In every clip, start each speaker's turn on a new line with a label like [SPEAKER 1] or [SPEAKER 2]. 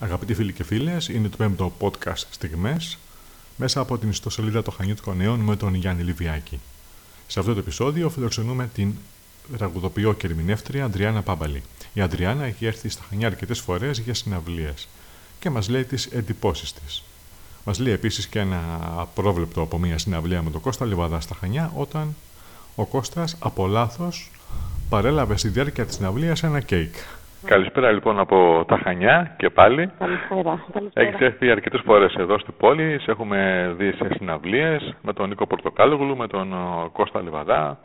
[SPEAKER 1] Αγαπητοί φίλοι και φίλες, είναι το πέμπτο podcast στιγμές μέσα από την ιστοσελίδα των Χανιώτικων Νέων με τον Γιάννη Λιβιάκη. Σε αυτό το επεισόδιο φιλοξενούμε την τραγουδοποιό και ερμηνεύτρια Αντριάννα Πάμπαλη. Η Αντριάννα έχει έρθει στα Χανιά αρκετές φορές για συναυλίες και μας λέει τις εντυπώσεις της. Μας λέει επίσης και ένα απρόβλεπτο από μια συναυλία με τον Κώστα Λιβαδά στα Χανιά όταν ο Κώστας από λάθος παρέλαβε στη διάρκεια της συναυλίας ένα κέικ.
[SPEAKER 2] Καλησπέρα λοιπόν από τα Χανιά και πάλι.
[SPEAKER 3] Καλησπέρα. Καλησπέρα.
[SPEAKER 2] Έχεις έρθει αρκετές φορές εδώ στην πόλη. Σε έχουμε δει σε συναυλίες με τον Νίκο Πορτοκάλογλου, με τον Κώστα Λιβαδά.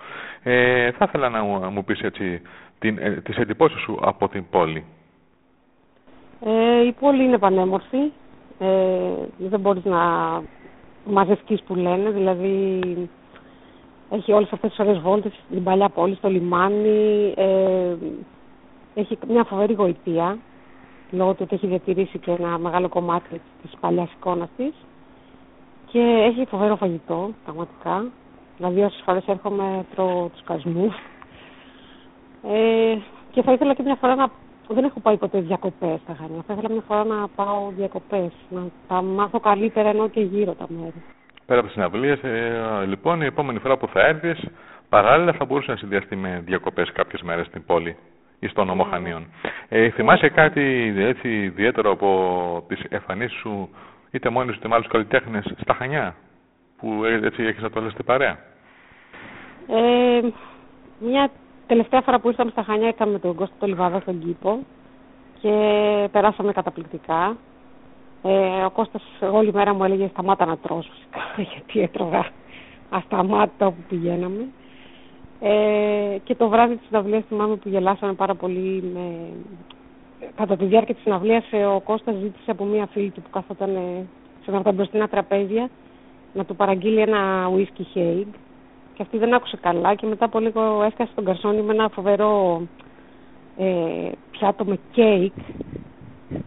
[SPEAKER 2] Ε, θα ήθελα να μου, μου πεις έτσι την, ε, τις εντυπώσεις σου από την πόλη.
[SPEAKER 3] Ε, η πόλη είναι πανέμορφη. Ε, δεν μπορείς να μαζευτείς που λένε. Δηλαδή έχει όλες αυτές τις ωραίες βόλτες στην παλιά πόλη, στο λιμάνι. Ε, έχει μια φοβερή γοητεία, λόγω του ότι έχει διατηρήσει και ένα μεγάλο κομμάτι της παλιάς εικόνας της. Και έχει φοβερό φαγητό, πραγματικά. Δηλαδή όσες φορές έρχομαι τρώω τους κασμούς. Ε, και θα ήθελα και μια φορά να... Δεν έχω πάει ποτέ διακοπές στα Χανιά. Θα ήθελα μια φορά να πάω διακοπές, να τα μάθω καλύτερα ενώ και γύρω τα μέρη.
[SPEAKER 2] Πέρα από τις συναυλίες, ε, λοιπόν, η επόμενη φορά που θα έρθεις, παράλληλα θα μπορούσες να συνδυαστεί με διακοπές κάποιες μέρες στην πόλη ή στον νομό Χανίων. Ε, θυμάσαι κάτι έτσι ιδιαίτερο από τις εμφανίσεις σου, είτε μόνοι σου είτε με άλλους καλλιτέχνες στα Χανιά, που έτσι έχεις να το λες την παρέα;
[SPEAKER 3] Ε, μια τελευταία φορά που ήρθαμε στα Χανιά ήταν με τον Κώστα το Λιβάδα στον κήπο και περάσαμε καταπληκτικά. Ε, ο Κώστας όλη μέρα μου έλεγε σταμάτα να τρως φυσικά γιατί έτρωγα ασταμάτητα όπου πηγαίναμε. Ε, και το βράδυ της συναυλίας θυμάμαι που γελάσαμε πάρα πολύ με... κατά τη διάρκεια της συναυλίας ε, ο Κώστας ζήτησε από μία φίλη του που καθόταν σε ένα από τα μπροστινά τραπέζια να του παραγγείλει ένα whisky haig και αυτή δεν άκουσε καλά και μετά από λίγο έσκασε τον καρσόνι με ένα φοβερό ε, πιάτο με κέικ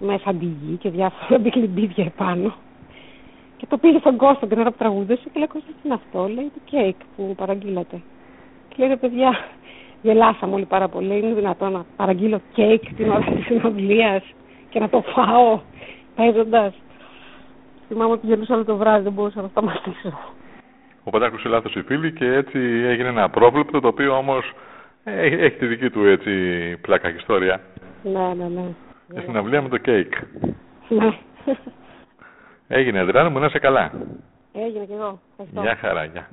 [SPEAKER 3] με φαντιγί και διάφορα μπικλιμπίδια επάνω. Και το πήγε στον Κώστα την ώρα που τραγουδούσε και λέει Κώστα τι είναι αυτό, λέει το κέικ που παραγγείλατε και λέει ρε παιδιά γελάσαμε όλοι πάρα πολύ είναι δυνατόν να παραγγείλω κέικ την ώρα της συνομιλίας και να το φάω παίζοντας θυμάμαι ότι γελούσα όλο το βράδυ δεν μπορούσα να σταματήσω
[SPEAKER 2] Οπότε άκουσε λάθος η φίλη και έτσι έγινε ένα πρόβλεπτο το οποίο όμως έχει τη δική του έτσι πλάκα και ιστορία.
[SPEAKER 3] Ναι, ναι, ναι.
[SPEAKER 2] Και στην αυλία με το κέικ.
[SPEAKER 3] Ναι.
[SPEAKER 2] Έγινε, Αντρέα μου, να είσαι καλά.
[SPEAKER 3] Έγινε κι εγώ. Ευχαριστώ.
[SPEAKER 2] Γεια χαρά, γεια.